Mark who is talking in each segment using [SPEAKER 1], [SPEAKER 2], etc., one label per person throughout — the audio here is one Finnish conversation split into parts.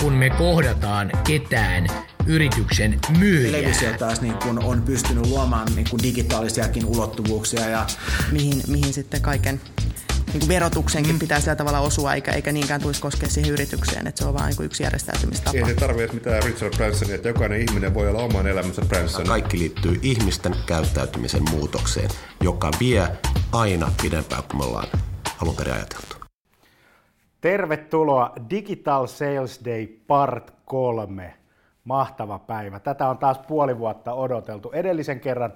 [SPEAKER 1] kuin me kohdataan ketään yrityksen myyjä.
[SPEAKER 2] Televisio taas niin kun on pystynyt luomaan niin kun digitaalisiakin ulottuvuuksia. Ja...
[SPEAKER 3] Mihin, mihin sitten kaiken niin kuin verotuksenkin mm. pitää sillä tavalla osua, eikä, eikä niinkään tulisi koskea siihen yritykseen, että se on vain niin yksi järjestäytymistapa.
[SPEAKER 4] Ei se tarvitse mitään Richard Bransonia, että jokainen ihminen voi olla oman elämänsä Branson.
[SPEAKER 5] Kaikki liittyy ihmisten käyttäytymisen muutokseen, joka vie aina pidempään kuin me ollaan alun perin ajateltu.
[SPEAKER 6] Tervetuloa Digital Sales Day Part 3 mahtava päivä. Tätä on taas puoli vuotta odoteltu. Edellisen kerran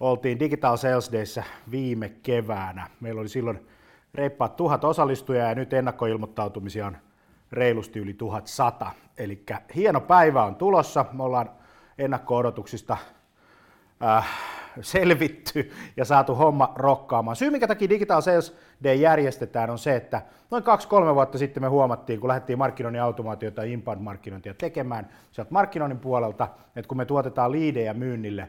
[SPEAKER 6] oltiin Digital Sales Dayssä viime keväänä. Meillä oli silloin reippaat tuhat osallistujaa ja nyt ennakkoilmoittautumisia on reilusti yli 1100. Eli hieno päivä on tulossa. Me ollaan ennakko-odotuksista äh, selvitty ja saatu homma rokkaamaan. Syy, minkä takia Digital Sales Day järjestetään, on se, että noin kaksi-kolme vuotta sitten me huomattiin, kun lähdettiin markkinoinnin automaatiota ja inbound-markkinointia tekemään sieltä markkinoinnin puolelta, että kun me tuotetaan liidejä myynnille,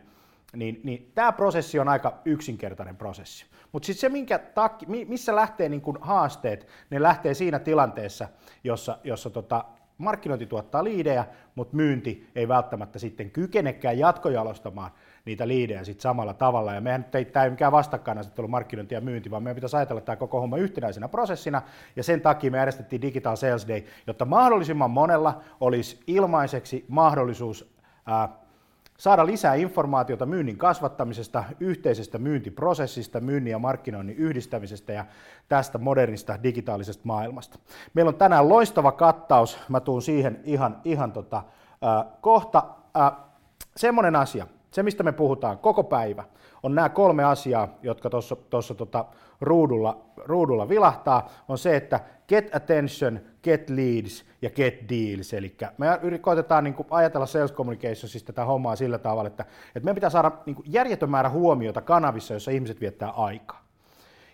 [SPEAKER 6] niin, niin tämä prosessi on aika yksinkertainen prosessi. Mutta sitten se, minkä takki, missä lähtee niin kun haasteet, ne lähtee siinä tilanteessa, jossa, jossa tota, markkinointi tuottaa liidejä, mutta myynti ei välttämättä sitten kykenekään jatkojalostamaan niitä liidejä sitten samalla tavalla. Ja meidän ei, tämä ei mikään vastakkainasettelu markkinointi ja myynti, vaan meidän pitäisi ajatella tämä koko homma yhtenäisenä prosessina, ja sen takia me järjestettiin Digital Sales Day, jotta mahdollisimman monella olisi ilmaiseksi mahdollisuus ää, saada lisää informaatiota myynnin kasvattamisesta, yhteisestä myyntiprosessista, myynnin ja markkinoinnin yhdistämisestä ja tästä modernista digitaalisesta maailmasta. Meillä on tänään loistava kattaus, mä tuun siihen ihan, ihan tota, äh, kohta. Äh, semmoinen asia, se mistä me puhutaan koko päivä, on nämä kolme asiaa, jotka tuossa tota, ruudulla, ruudulla vilahtaa, on se, että get attention, get leads ja get deals. Eli me koitetaan niin kuin ajatella sales communicationsista tätä hommaa sillä tavalla, että, että meidän pitää saada niin kuin järjetön määrä huomiota kanavissa, jossa ihmiset viettää aikaa.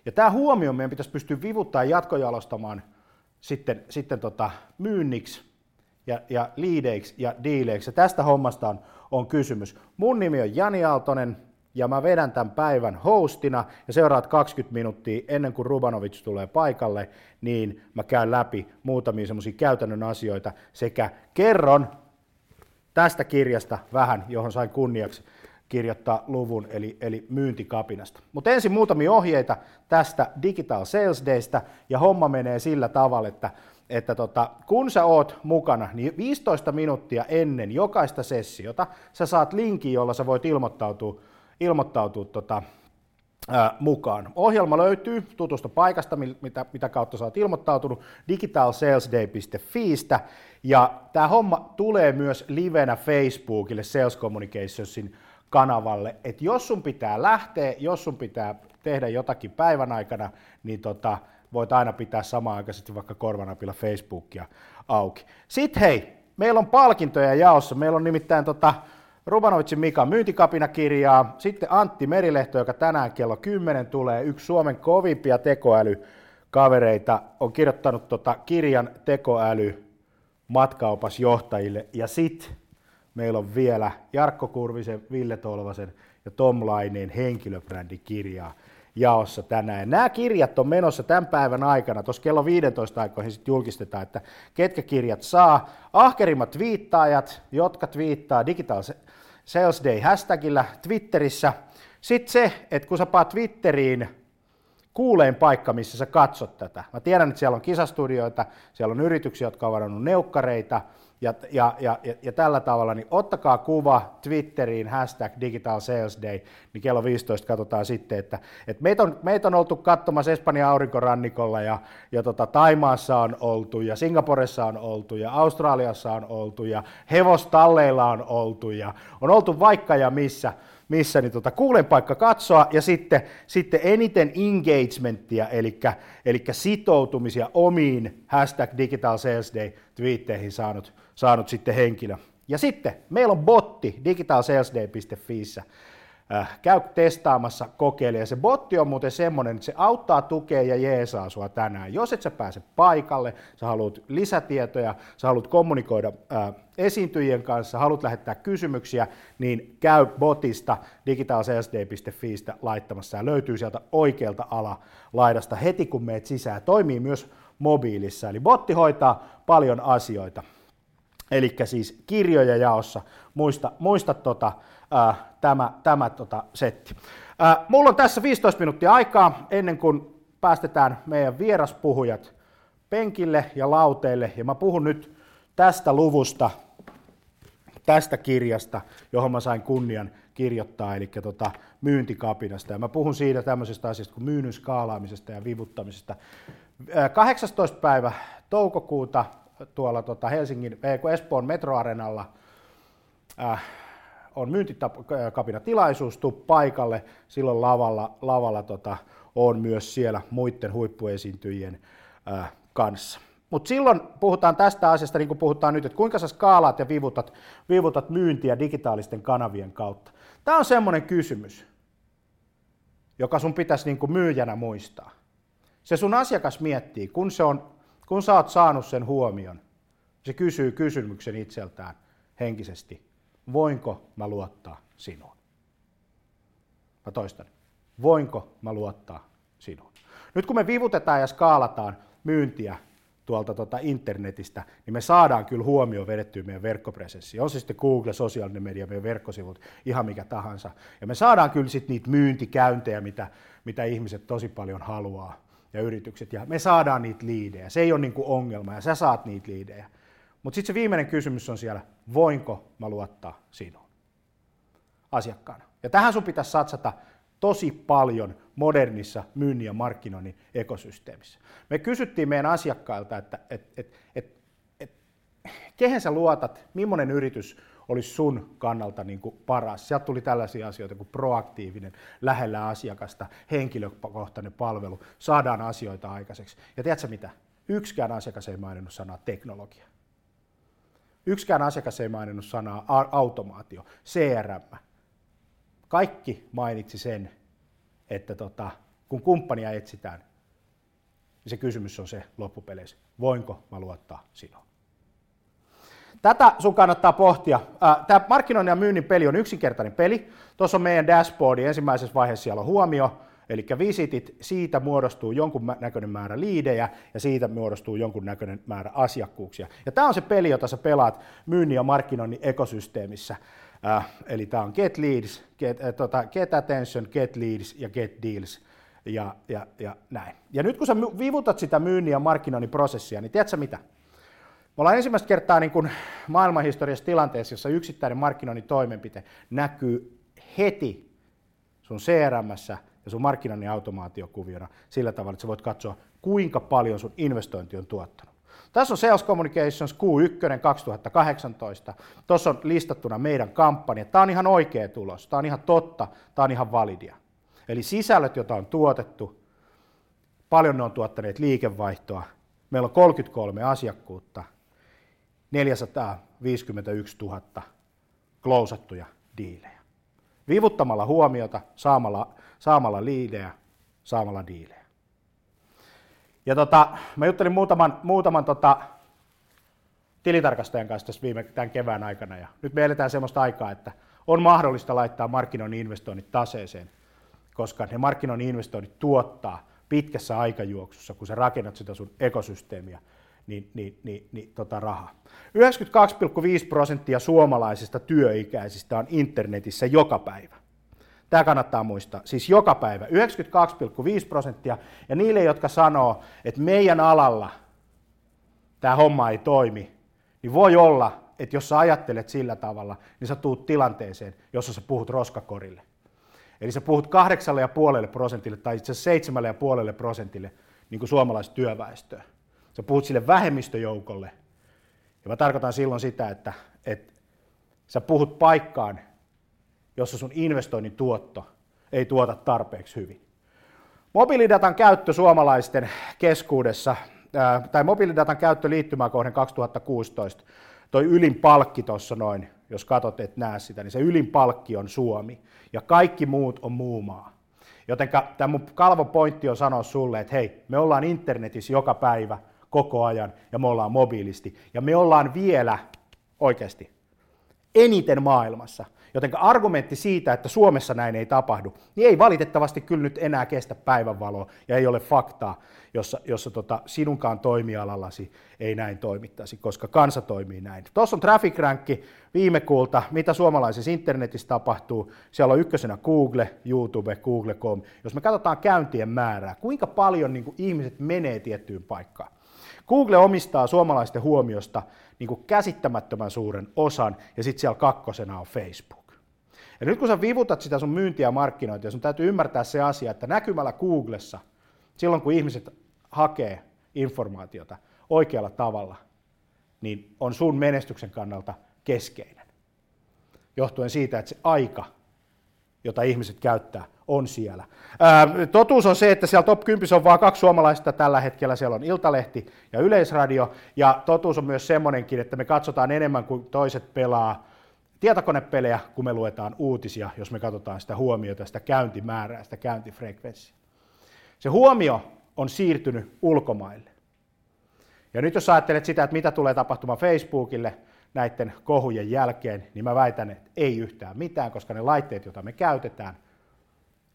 [SPEAKER 6] Ja tämä huomio meidän pitäisi pystyä vivuttaa jatkojalostamaan sitten, sitten tota myynniksi ja, ja liideiksi ja diileiksi. Ja tästä hommasta on, on kysymys. Mun nimi on Jani Aaltonen, ja mä vedän tämän päivän hostina ja seuraat 20 minuuttia ennen kuin Rubanovic tulee paikalle, niin mä käyn läpi muutamia semmoisia käytännön asioita sekä kerron tästä kirjasta vähän, johon sain kunniaksi kirjoittaa luvun, eli, eli myyntikapinasta. Mutta ensin muutamia ohjeita tästä Digital Sales Daystä, ja homma menee sillä tavalla, että, että tota, kun sä oot mukana, niin 15 minuuttia ennen jokaista sessiota sä saat linkin, jolla sä voit ilmoittautua ilmoittautua tota, ää, mukaan. Ohjelma löytyy tutusta paikasta, mitä, mitä kautta sä oot ilmoittautunut, digitalsalesday.fiistä, ja tämä homma tulee myös livenä Facebookille Sales Communicationsin kanavalle, että jos sun pitää lähteä, jos sun pitää tehdä jotakin päivän aikana, niin tota, voit aina pitää samaan aikaisesti vaikka korvanapilla Facebookia auki. Sitten hei, meillä on palkintoja jaossa, meillä on nimittäin tota, Rubanovitsin Mika myyntikapinakirjaa, sitten Antti Merilehto, joka tänään kello 10 tulee, yksi Suomen kovimpia tekoälykavereita, on kirjoittanut tota kirjan tekoäly matkaopasjohtajille, ja sitten meillä on vielä Jarkko Kurvisen, Ville Tolvasen ja Tom Laineen henkilöbrändikirjaa jaossa tänään. Nämä kirjat on menossa tämän päivän aikana, tuossa kello 15 aikoihin sitten julkistetaan, että ketkä kirjat saa. Ahkerimmat viittaajat, jotka twiittaa Digital Sales Day hashtagillä Twitterissä. Sitten se, että kun sä paat Twitteriin kuuleen paikka, missä sä katsot tätä. Mä tiedän, että siellä on kisastudioita, siellä on yrityksiä, jotka ovat varannut neukkareita, ja, ja, ja, ja, tällä tavalla, niin ottakaa kuva Twitteriin, hashtag Digital Sales Day, niin kello 15 katsotaan sitten, että, että meitä, on, meitä on oltu katsomassa Espanjan aurinkorannikolla ja, ja tota, Taimaassa on oltu ja Singaporessa on oltu ja Australiassa on oltu ja hevostalleilla on oltu ja on oltu vaikka ja missä, missä niin tota, kuulen paikka katsoa, ja sitten, sitten eniten engagementtia, eli, eli sitoutumisia omiin hashtag Digital Sales Day twiitteihin saanut, saanut sitten henkilö. Ja sitten meillä on botti digitalsalesday.fiissä, äh, käy testaamassa, kokeile. Ja se botti on muuten semmoinen, että se auttaa, tukea ja jeesaa sua tänään. Jos et sä pääse paikalle, sä haluat lisätietoja, sä haluat kommunikoida äh, esiintyjien kanssa, haluat lähettää kysymyksiä, niin käy botista digitalsalesday.fiistä laittamassa ja löytyy sieltä oikealta alalaidasta heti kun meet sisään. Toimii myös mobiilissa, eli botti hoitaa paljon asioita. Eli siis kirjoja jaossa, muista, muista tota, ää, tämä, tämä tota, setti. Ää, mulla on tässä 15 minuuttia aikaa ennen kuin päästetään meidän vieraspuhujat penkille ja lauteille, ja mä puhun nyt tästä luvusta, tästä kirjasta, johon mä sain kunnian kirjoittaa, eli tota, myyntikapinasta. Ja mä puhun siitä tämmöisestä asiasta kuin myynnin skaalaamisesta ja vivuttamisesta. 18. päivä toukokuuta tuolla tota Helsingin, Espoon metroarenalla äh, on myyntikapinatilaisuus, tuu paikalle, silloin lavalla, lavalla tota, on myös siellä muiden huippuesiintyjien äh, kanssa. Mutta silloin puhutaan tästä asiasta, niin kuin puhutaan nyt, että kuinka sä skaalaat ja vivutat, vivutat myyntiä digitaalisten kanavien kautta. Tämä on semmoinen kysymys, joka sun pitäisi niin kuin myyjänä muistaa. Se sun asiakas miettii, kun, se on, kun sä oot saanut sen huomion, se kysyy kysymyksen itseltään henkisesti, voinko mä luottaa sinuun? Mä toistan, voinko mä luottaa sinuun? Nyt kun me vivutetaan ja skaalataan myyntiä tuolta tota internetistä, niin me saadaan kyllä huomioon vedettyä meidän verkkopresenssiin. On se sitten Google, sosiaalinen media, meidän verkkosivut, ihan mikä tahansa. Ja me saadaan kyllä sitten niitä myyntikäyntejä, mitä, mitä ihmiset tosi paljon haluaa ja yritykset. Ja me saadaan niitä liidejä. Se ei ole niin kuin ongelma ja sä saat niitä liidejä. Mutta sitten se viimeinen kysymys on siellä, voinko mä luottaa sinuun asiakkaana. Ja tähän sun pitäisi satsata tosi paljon modernissa myynnin ja markkinoinnin ekosysteemissä. Me kysyttiin meidän asiakkailta, että et, et, et, et, kehen sä luotat, millainen yritys olisi sun kannalta niin kuin paras. Sieltä tuli tällaisia asioita kuin proaktiivinen, lähellä asiakasta, henkilökohtainen palvelu, saadaan asioita aikaiseksi. Ja tiedätkö mitä? Yksikään asiakas ei maininnut sanaa teknologia. Yksikään asiakas ei maininnut sanaa automaatio, CRM. Kaikki mainitsi sen, että tota, kun kumppania etsitään, niin se kysymys on se loppupeleissä, voinko mä luottaa sinuun. Tätä sun kannattaa pohtia. Tämä markkinoinnin ja myynnin peli on yksinkertainen peli. Tuossa on meidän dashboardi ensimmäisessä vaiheessa siellä on huomio, eli visitit, siitä muodostuu jonkun näköinen määrä liidejä ja siitä muodostuu jonkun näköinen määrä asiakkuuksia. Ja tämä on se peli, jota sä pelaat myynnin ja markkinoinnin ekosysteemissä. Äh, eli tämä on get leads, get, äh, tota, get attention, get leads ja get deals ja, ja, ja näin. Ja nyt kun sä vivutat sitä myynnin ja markkinoinnin prosessia, niin tiedätkö mitä? Me ollaan ensimmäistä kertaa niin kuin maailmanhistoriassa tilanteessa, jossa yksittäinen markkinoinnin toimenpite näkyy heti sun crm ja sun markkinoinnin automaatiokuviona sillä tavalla, että sä voit katsoa, kuinka paljon sun investointi on tuottanut. Tässä on Sales Communications Q1 2018. Tuossa on listattuna meidän kampanja. Tämä on ihan oikea tulos, tämä on ihan totta, tämä on ihan validia. Eli sisällöt, joita on tuotettu, paljon ne on tuottaneet liikevaihtoa. Meillä on 33 asiakkuutta, 451 000 klousattuja diilejä. Vivuttamalla huomiota, saamalla, saamalla liidejä, saamalla diilejä. Ja tota, mä juttelin muutaman, muutaman tota, tilitarkastajan kanssa tässä viime tämän kevään aikana, ja nyt me eletään sellaista aikaa, että on mahdollista laittaa markkinoinnin investoinnit taseeseen, koska ne markkinoinnin investoinnit tuottaa pitkässä aikajuoksussa, kun sä rakennat sitä sun ekosysteemiä, niin, niin, niin, niin tota rahaa. 92,5 prosenttia suomalaisista työikäisistä on internetissä joka päivä. Tämä kannattaa muistaa. Siis joka päivä 92,5 prosenttia. Ja niille, jotka sanoo, että meidän alalla tämä homma ei toimi, niin voi olla, että jos sä ajattelet sillä tavalla, niin sä tuut tilanteeseen, jossa sä puhut roskakorille. Eli sä puhut 8,5 prosentille tai itse asiassa 7,5 prosentille niin kuin suomalaista työväestöä. Sä puhut sille vähemmistöjoukolle. Ja mä tarkoitan silloin sitä, että, että sä puhut paikkaan, jossa sun investoinnin tuotto ei tuota tarpeeksi hyvin. Mobiilidatan käyttö suomalaisten keskuudessa, tai mobiilidatan käyttö liittymään kohden 2016, toi ylin palkki tuossa noin, jos katsot, et näe sitä, niin se ylin palkki on Suomi, ja kaikki muut on muu maa. Joten tämä mun kalvon pointti on sanoa sulle, että hei, me ollaan internetissä joka päivä, koko ajan, ja me ollaan mobiilisti, ja me ollaan vielä oikeasti eniten maailmassa. Joten argumentti siitä, että Suomessa näin ei tapahdu, niin ei valitettavasti kyllä nyt enää kestä päivänvaloa ja ei ole faktaa, jossa, jossa tota sinunkaan toimialallasi ei näin toimittaisi, koska kansa toimii näin. Tuossa on traffic rankki viime kuulta, mitä suomalaisessa internetissä tapahtuu. Siellä on ykkösenä Google, YouTube, Google.com. Jos me katsotaan käyntien määrää, kuinka paljon niin kuin ihmiset menee tiettyyn paikkaan. Google omistaa suomalaisten huomiosta niin kuin käsittämättömän suuren osan, ja sitten siellä kakkosena on Facebook. Ja nyt kun sä vivutat sitä sun myyntiä ja markkinointia, sun täytyy ymmärtää se asia, että näkymällä Googlessa, silloin kun ihmiset hakee informaatiota oikealla tavalla, niin on sun menestyksen kannalta keskeinen. Johtuen siitä, että se aika, jota ihmiset käyttää, on siellä. Totuus on se, että siellä top 10 on vain kaksi suomalaista tällä hetkellä, siellä on Iltalehti ja Yleisradio, ja totuus on myös semmoinenkin, että me katsotaan enemmän kuin toiset pelaa tietokonepelejä, kun me luetaan uutisia, jos me katsotaan sitä huomiota, sitä käyntimäärää, sitä käyntifrekvenssiä. Se huomio on siirtynyt ulkomaille. Ja nyt jos ajattelet sitä, että mitä tulee tapahtumaan Facebookille näiden kohujen jälkeen, niin mä väitän, että ei yhtään mitään, koska ne laitteet, joita me käytetään,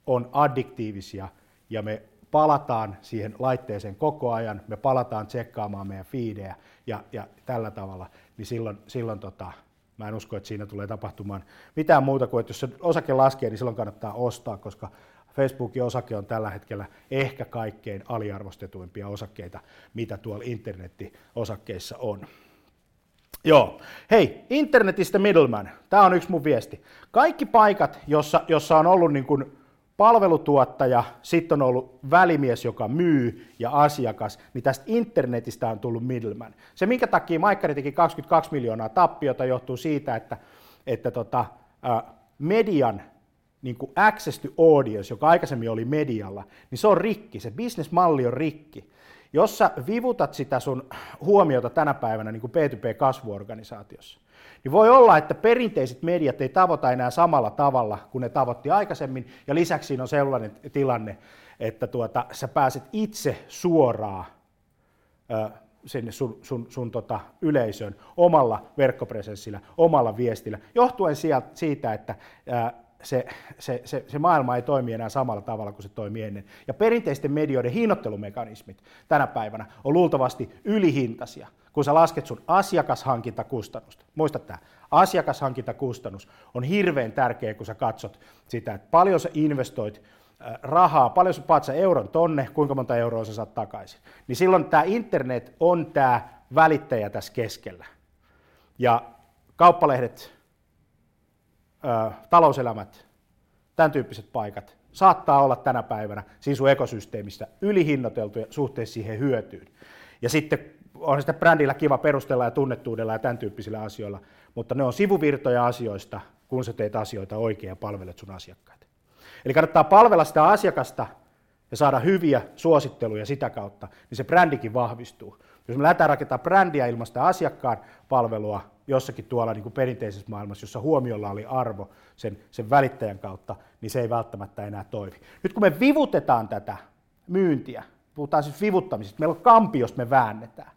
[SPEAKER 6] on addiktiivisia ja me palataan siihen laitteeseen koko ajan, me palataan tsekkaamaan meidän fiidejä ja, ja tällä tavalla, niin silloin, silloin tota, Mä en usko, että siinä tulee tapahtumaan mitään muuta kuin, että jos se osake laskee, niin silloin kannattaa ostaa, koska Facebookin osake on tällä hetkellä ehkä kaikkein aliarvostetuimpia osakkeita, mitä tuolla internetti-osakkeissa on. Joo. Hei, internetistä middleman. Tämä on yksi mun viesti. Kaikki paikat, jossa, jossa on ollut niin kuin palvelutuottaja, sitten on ollut välimies, joka myy ja asiakas, niin tästä internetistä on tullut middleman. Se, minkä takia Maikkari teki 22 miljoonaa tappiota, johtuu siitä, että, että tota, median niin kuin access to audience, joka aikaisemmin oli medialla, niin se on rikki, se bisnesmalli on rikki. Jos sä vivutat sitä sun huomiota tänä päivänä niin kuin P2P-kasvuorganisaatiossa, niin voi olla, että perinteiset mediat ei tavoita enää samalla tavalla kuin ne tavoitti aikaisemmin, ja lisäksi siinä on sellainen tilanne, että tuota, sä pääset itse suoraan ö, sinne sun, sun, sun tota yleisöön omalla verkkopresenssillä, omalla viestillä, johtuen sieltä, siitä, että ö, se, se, se, se maailma ei toimi enää samalla tavalla kuin se toimi ennen. Ja perinteisten medioiden hinnoittelumekanismit tänä päivänä on luultavasti ylihintaisia kun sä lasket sun asiakashankintakustannusta. Muista tämä, asiakashankintakustannus on hirveän tärkeä, kun sä katsot sitä, että paljon sä investoit äh, rahaa, paljon sä paat sä euron tonne, kuinka monta euroa sä saat takaisin. Niin silloin tämä internet on tämä välittäjä tässä keskellä. Ja kauppalehdet, äh, talouselämät, tämän tyyppiset paikat saattaa olla tänä päivänä siinä sun ekosysteemissä ylihinnoiteltuja suhteessa siihen hyötyyn. Ja sitten on sitä brändillä kiva perustella ja tunnettuudella ja tämän tyyppisillä asioilla, mutta ne on sivuvirtoja asioista, kun sä teet asioita oikein ja palvelet sun asiakkaita. Eli kannattaa palvella sitä asiakasta ja saada hyviä suositteluja sitä kautta, niin se brändikin vahvistuu. Jos me lähdetään rakentamaan brändiä ilman sitä asiakkaan palvelua jossakin tuolla niin kuin perinteisessä maailmassa, jossa huomiolla oli arvo sen, sen välittäjän kautta, niin se ei välttämättä enää toimi. Nyt kun me vivutetaan tätä myyntiä, puhutaan siis vivuttamisesta, meillä on kampi, jos me väännetään,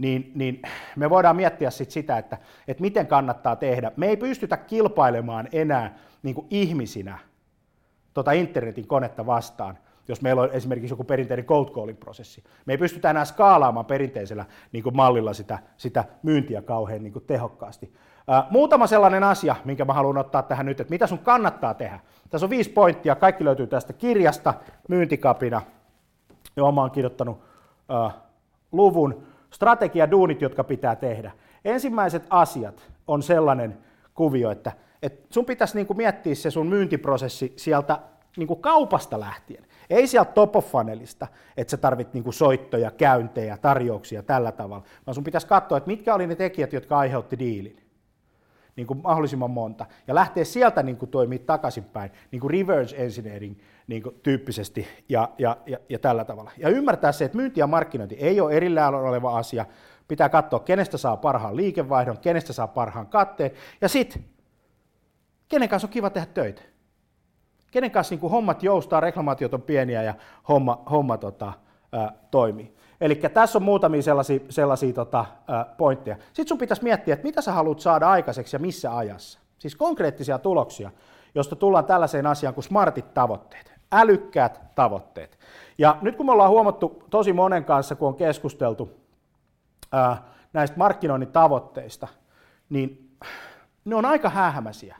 [SPEAKER 6] niin, niin me voidaan miettiä sit sitä, että, että miten kannattaa tehdä. Me ei pystytä kilpailemaan enää niin kuin ihmisinä tota internetin konetta vastaan, jos meillä on esimerkiksi joku perinteinen cold calling prosessi. Me ei pystytä enää skaalaamaan perinteisellä niin kuin mallilla sitä, sitä myyntiä kauhean niin kuin tehokkaasti. Ää, muutama sellainen asia, minkä mä haluan ottaa tähän nyt, että mitä sun kannattaa tehdä. Tässä on viisi pointtia, kaikki löytyy tästä kirjasta, myyntikapina, johon mä oon kirjoittanut ää, luvun strategia duunit, jotka pitää tehdä. Ensimmäiset asiat on sellainen kuvio, että, että sun pitäisi niin kuin miettiä se sun myyntiprosessi sieltä niin kuin kaupasta lähtien. Ei sieltä top of funnelista, että sä tarvit niin kuin soittoja, käyntejä, tarjouksia tällä tavalla, vaan sun pitäisi katsoa, että mitkä oli ne tekijät, jotka aiheutti diilin niin kuin mahdollisimman monta, ja lähteä sieltä niin kuin toimia takaisinpäin, niin kuin reverse engineering niin kuin tyyppisesti ja, ja, ja, ja tällä tavalla. Ja ymmärtää se, että myynti ja markkinointi ei ole erillään oleva asia, pitää katsoa, kenestä saa parhaan liikevaihdon, kenestä saa parhaan katteen, ja sitten, kenen kanssa on kiva tehdä töitä. Kenen kanssa niin kuin hommat joustaa, reklamaatiot on pieniä ja homma, homma tota, ää, toimii. Eli tässä on muutamia sellaisia, sellaisia tota, pointteja. Sitten sun pitäisi miettiä, että mitä sä haluat saada aikaiseksi ja missä ajassa. Siis konkreettisia tuloksia, josta tullaan tällaiseen asiaan kuin smartit tavoitteet, älykkäät tavoitteet. Ja nyt kun me ollaan huomattu tosi monen kanssa, kun on keskusteltu ää, näistä markkinoinnin tavoitteista, niin ne on aika hähmäisiä.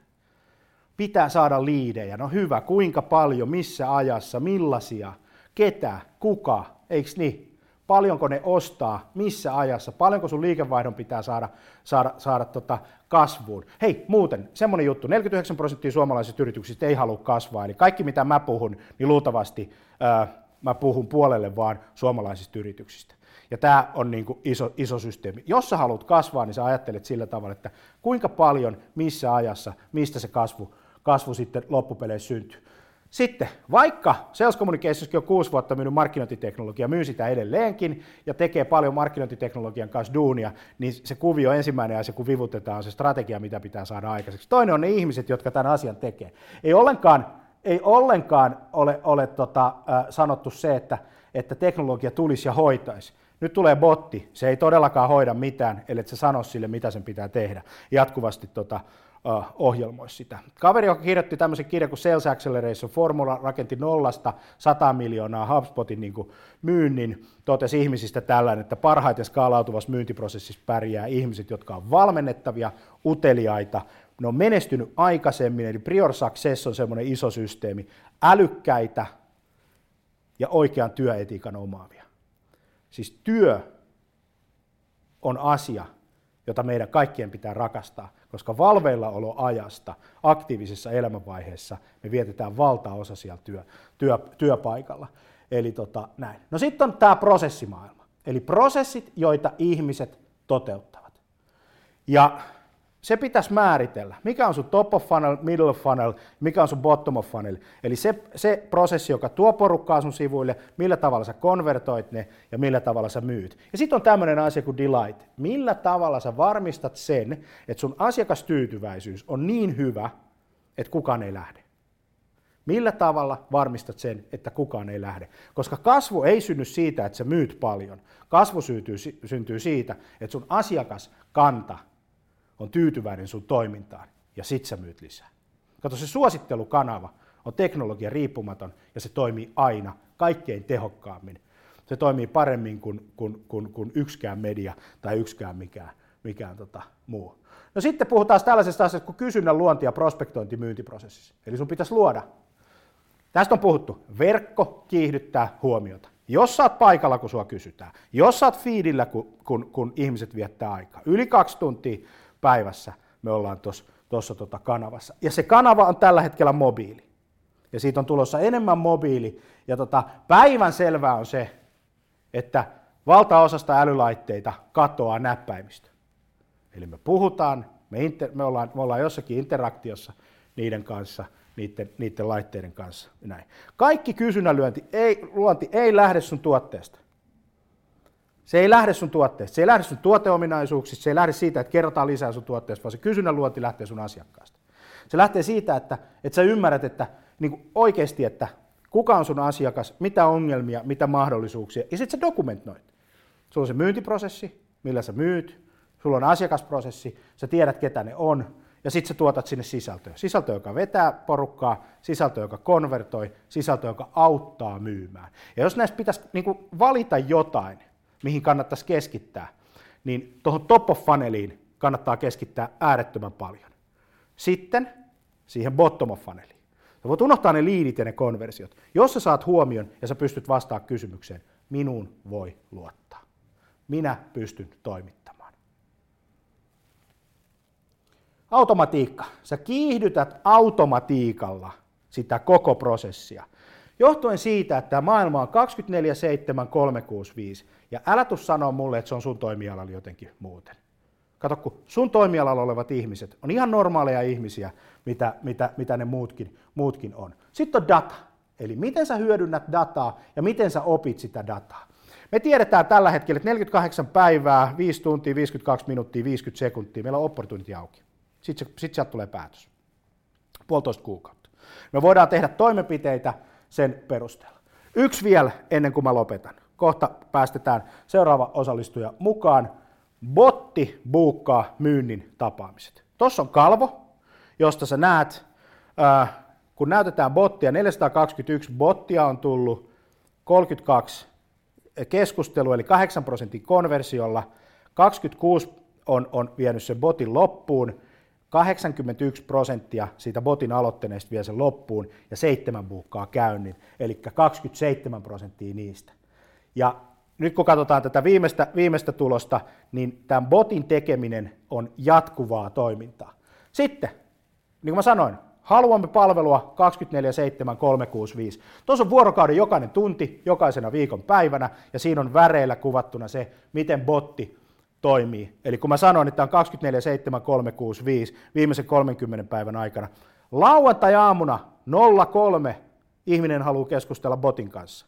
[SPEAKER 6] Pitää saada liidejä, no hyvä, kuinka paljon, missä ajassa, millaisia, ketä, kuka, eikö niin? Paljonko ne ostaa, missä ajassa, paljonko sun liikevaihdon pitää saada, saada, saada tota kasvuun. Hei, muuten, semmoinen juttu, 49 prosenttia suomalaisista yrityksistä ei halua kasvaa, eli kaikki mitä mä puhun, niin luultavasti ää, mä puhun puolelle vaan suomalaisista yrityksistä. Ja tämä on niin kuin iso, iso systeemi. Jos sä haluat kasvaa, niin sä ajattelet sillä tavalla, että kuinka paljon, missä ajassa, mistä se kasvu, kasvu sitten loppupeleissä syntyy. Sitten, vaikka Sales Communicationskin on kuusi vuotta myynyt markkinointiteknologiaa, myy sitä edelleenkin ja tekee paljon markkinointiteknologian kanssa duunia, niin se kuvio ensimmäinen asia, kun vivutetaan, on se strategia, mitä pitää saada aikaiseksi. Toinen on ne ihmiset, jotka tämän asian tekee. Ei ollenkaan, ei ollenkaan ole, ole tota, äh, sanottu se, että, että teknologia tulisi ja hoitaisi. Nyt tulee botti, se ei todellakaan hoida mitään, ellei se sano sille, mitä sen pitää tehdä. Jatkuvasti tota, ohjelmoisi sitä. Kaveri, joka kirjoitti tämmöisen kirjan kuin Sales Acceleration, Formula rakenti nollasta 100 miljoonaa HubSpotin niin kuin myynnin, totesi ihmisistä tällainen, että parhaiten skaalautuvassa myyntiprosessissa pärjää ihmiset, jotka on valmennettavia, uteliaita, ne on menestynyt aikaisemmin, eli Prior Success on semmoinen iso systeemi, älykkäitä ja oikean työetiikan omaavia. Siis työ on asia, jota meidän kaikkien pitää rakastaa, koska valveillaoloajasta aktiivisessa elämänvaiheessa me vietetään valtaosa siellä työ, työ, työpaikalla. Eli tota, näin. No sitten on tämä prosessimaailma, eli prosessit, joita ihmiset toteuttavat. Ja se pitäisi määritellä, mikä on sun top of funnel, middle of funnel, mikä on sun bottom of funnel. Eli se, se prosessi, joka tuo porukkaa sun sivuille, millä tavalla sä konvertoit ne ja millä tavalla sä myyt. Ja sitten on tämmöinen asia kuin delight. Millä tavalla sä varmistat sen, että sun asiakastyytyväisyys on niin hyvä, että kukaan ei lähde. Millä tavalla varmistat sen, että kukaan ei lähde? Koska kasvu ei synny siitä, että sä myyt paljon. Kasvu syntyy, siitä, että sun asiakaskanta on tyytyväinen sun toimintaan ja sit sä myyt lisää. Kato, se suosittelukanava on teknologia riippumaton ja se toimii aina kaikkein tehokkaammin. Se toimii paremmin kuin, kuin, kuin, kuin yksikään media tai yksikään mikään, mikään tota, muu. No sitten puhutaan tällaisesta asiasta kuin kysynnän luonti ja prospektointi myyntiprosessissa. Eli sun pitäisi luoda. Tästä on puhuttu. Verkko kiihdyttää huomiota. Jos sä oot paikalla, kun sua kysytään. Jos sä oot fiidillä, kun, kun, kun ihmiset viettää aikaa. Yli kaksi tuntia päivässä me ollaan tuossa tota kanavassa. Ja se kanava on tällä hetkellä mobiili. Ja siitä on tulossa enemmän mobiili. Ja tota, päivän selvää on se, että valtaosasta älylaitteita katoaa näppäimistö. Eli me puhutaan, me, inter, me, ollaan, me ollaan jossakin interaktiossa niiden kanssa, niiden, niiden laitteiden kanssa. Näin. Kaikki kysynnän luonti ei, luonti ei lähde sun tuotteesta. Se ei lähde sun tuotteesta, se ei lähde sun tuoteominaisuuksista, se ei lähde siitä, että kerrotaan lisää sun tuotteesta, vaan se kysynnän luonti lähtee sun asiakkaasta. Se lähtee siitä, että, että sä ymmärrät että, niin kuin oikeasti, että kuka on sun asiakas, mitä ongelmia, mitä mahdollisuuksia, ja sitten sä dokumentoit. Sulla on se myyntiprosessi, millä sä myyt, sulla on asiakasprosessi, sä tiedät, ketä ne on, ja sitten sä tuotat sinne sisältöä. Sisältö, joka vetää porukkaa, sisältö, joka konvertoi, sisältö, joka auttaa myymään. Ja jos näistä pitäisi niin valita jotain, mihin kannattaisi keskittää, niin tuohon top of funneliin kannattaa keskittää äärettömän paljon. Sitten siihen bottom of funneliin. Sä voit unohtaa ne liidit ja ne konversiot. Jos sä saat huomion ja sä pystyt vastaamaan kysymykseen, minuun voi luottaa. Minä pystyn toimittamaan. Automatiikka. Sä kiihdytät automatiikalla sitä koko prosessia. Johtuen siitä, että tämä maailma on 24-7-365, ja älä tuu sanoa mulle, että se on sun toimialalla jotenkin muuten. Kato, kun sun toimialalla olevat ihmiset on ihan normaaleja ihmisiä, mitä, mitä, mitä ne muutkin, muutkin on. Sitten on data, eli miten sä hyödynnät dataa ja miten sä opit sitä dataa. Me tiedetään tällä hetkellä, että 48 päivää, 5 tuntia, 52 minuuttia, 50 sekuntia, meillä on opportunity auki. Sitten, sit sieltä tulee päätös. Puolitoista kuukautta. Me voidaan tehdä toimenpiteitä sen perusteella. Yksi vielä ennen kuin mä lopetan. Kohta päästetään seuraava osallistuja mukaan. Botti buukkaa myynnin tapaamiset. Tuossa on kalvo, josta sä näet, äh, kun näytetään bottia, 421 bottia on tullut, 32 keskustelu, eli 8 prosentin konversiolla, 26 on, on vienyt sen botin loppuun, 81 prosenttia siitä botin aloittaneista vie sen loppuun ja seitsemän buukkaa käynnin, eli 27 prosenttia niistä. Ja nyt kun katsotaan tätä viimeistä, viimeistä tulosta, niin tämän botin tekeminen on jatkuvaa toimintaa. Sitten, niin kuin mä sanoin, haluamme palvelua 24-7-365. Tuossa on vuorokauden jokainen tunti, jokaisena viikon päivänä, ja siinä on väreillä kuvattuna se, miten botti toimii. Eli kun mä sanoin, että tämä on 24-7-365 viimeisen 30 päivän aikana, lauantai-aamuna 03 ihminen haluaa keskustella botin kanssa.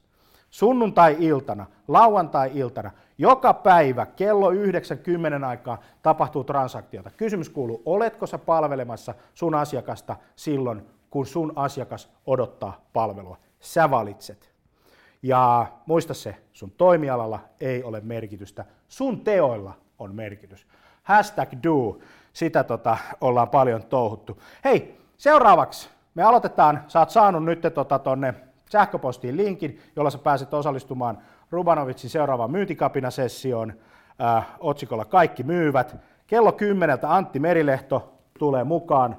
[SPEAKER 6] Sunnuntai-iltana, lauantai-iltana, joka päivä kello 9.10 aikaa tapahtuu transaktiota. Kysymys kuuluu, oletko sä palvelemassa sun asiakasta silloin, kun sun asiakas odottaa palvelua? Sä valitset. Ja muista se, sun toimialalla ei ole merkitystä, sun teoilla on merkitys. Hashtag do, sitä tota, ollaan paljon touhuttu. Hei, seuraavaksi me aloitetaan, sä oot saanut nyt tota, tonne sähköpostiin linkin, jolla sä pääset osallistumaan Rubanovitsin seuraavaan myyntikapinasessioon äh, otsikolla Kaikki myyvät. Kello kymmeneltä Antti Merilehto tulee mukaan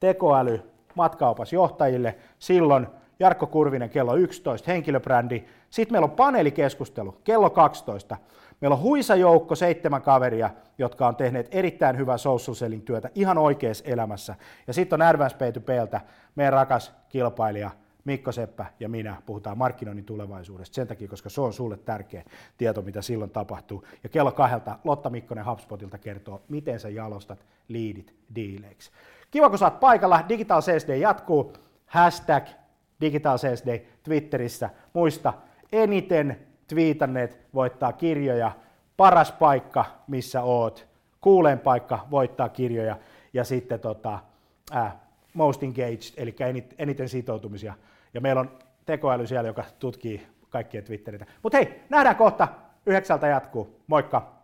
[SPEAKER 6] tekoäly matkaopasjohtajille. Silloin Jarkko Kurvinen kello 11, henkilöbrändi. Sitten meillä on paneelikeskustelu kello 12. Meillä on huisa joukko, seitsemän kaveria, jotka on tehneet erittäin hyvää social selling työtä ihan oikeassa elämässä. Ja sitten on Advance Pay2Pltä, meidän rakas kilpailija Mikko Seppä ja minä puhutaan markkinoinnin tulevaisuudesta sen takia, koska se on sulle tärkeä tieto, mitä silloin tapahtuu. Ja kello kahdelta Lotta Mikkonen HubSpotilta kertoo, miten sä jalostat liidit diileiksi. Kiva, kun sä oot paikalla. Digital Day jatkuu. Hashtag Digital Day Twitterissä. Muista, eniten twiitanneet voittaa kirjoja. Paras paikka, missä oot. Kuuleen paikka voittaa kirjoja. Ja sitten tota, äh, most engaged, eli eniten sitoutumisia. Ja meillä on tekoäly siellä, joka tutkii kaikkien Twitteritä. Mutta hei, nähdään kohta. Yhdeksältä jatkuu. Moikka!